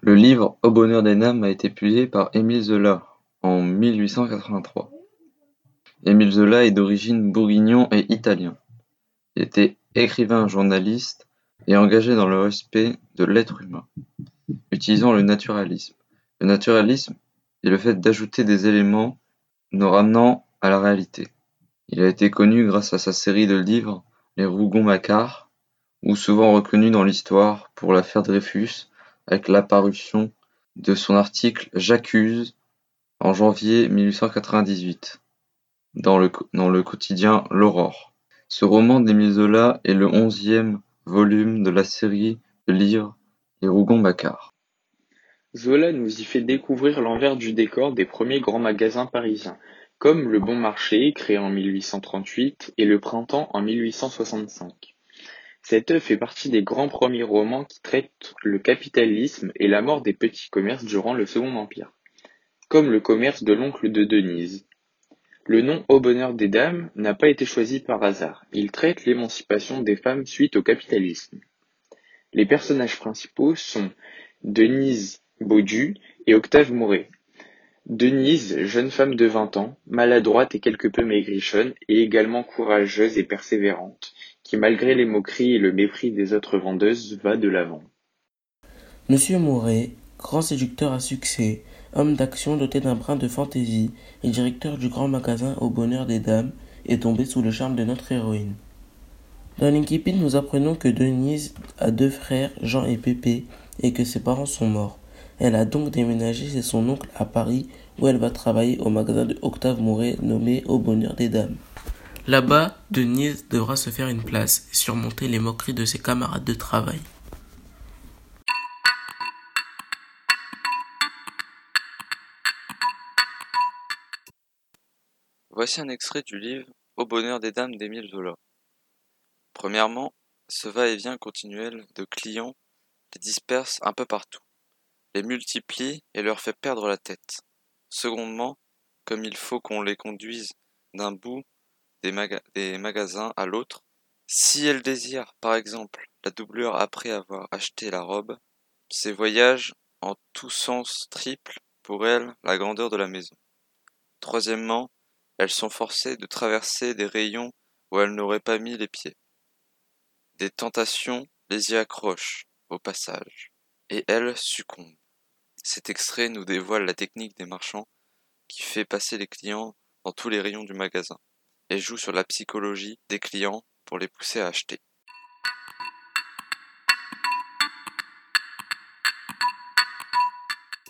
Le livre Au bonheur des dames a été publié par Émile Zola en mille huit cent quatre-vingt-trois. Émile Zola est d'origine bourguignon et italien. Il était écrivain, journaliste et engagé dans le respect de l'être humain, utilisant le naturalisme. Le naturalisme est le fait d'ajouter des éléments nous ramenant à la réalité. Il a été connu grâce à sa série de livres Les Rougon-Macquart, ou souvent reconnu dans l'histoire pour l'affaire Dreyfus, avec l'apparition de son article J'accuse en janvier 1898 dans le, dans le quotidien L'Aurore. Ce roman d'Émile Zola est le onzième volume de la série de livres Les Rougon-Macquart. Zola nous y fait découvrir l'envers du décor des premiers grands magasins parisiens, comme le Bon Marché, créé en 1838, et le Printemps en 1865. Cette œuvre fait partie des grands premiers romans qui traitent le capitalisme et la mort des petits commerces durant le Second Empire, comme le commerce de l'oncle de Denise. Le nom Au bonheur des dames n'a pas été choisi par hasard, il traite l'émancipation des femmes suite au capitalisme. Les personnages principaux sont Denise Baudu et Octave Mouret. Denise, jeune femme de vingt ans, maladroite et quelque peu maigrichonne, et également courageuse et persévérante, qui malgré les moqueries et le mépris des autres vendeuses va de l'avant. Monsieur Mouret, grand séducteur à succès, homme d'action doté d'un brin de fantaisie et directeur du grand magasin Au Bonheur des Dames, est tombé sous le charme de notre héroïne. Dans l'incipit, nous apprenons que Denise a deux frères, Jean et Pépé, et que ses parents sont morts. Elle a donc déménagé chez son oncle à Paris, où elle va travailler au magasin de Octave Mouret nommé Au Bonheur des Dames. Là-bas, Denise devra se faire une place et surmonter les moqueries de ses camarades de travail. Voici un extrait du livre Au bonheur des dames d'Émile Zola. Premièrement, ce va-et-vient continuel de clients les disperse un peu partout, les multiplie et leur fait perdre la tête. Secondement, comme il faut qu'on les conduise d'un bout des, magasins à l'autre, si elles désirent, par exemple, la doublure après avoir acheté la robe, ces voyages en tous sens triplent pour elles la grandeur de la maison. Troisièmement, elles sont forcées de traverser des rayons où elles n'auraient pas mis les pieds. Des tentations les y accrochent au passage, et elles succombent. Cet extrait nous dévoile la technique des marchands qui fait passer les clients dans tous les rayons du magasin et joue sur la psychologie des clients pour les pousser à acheter.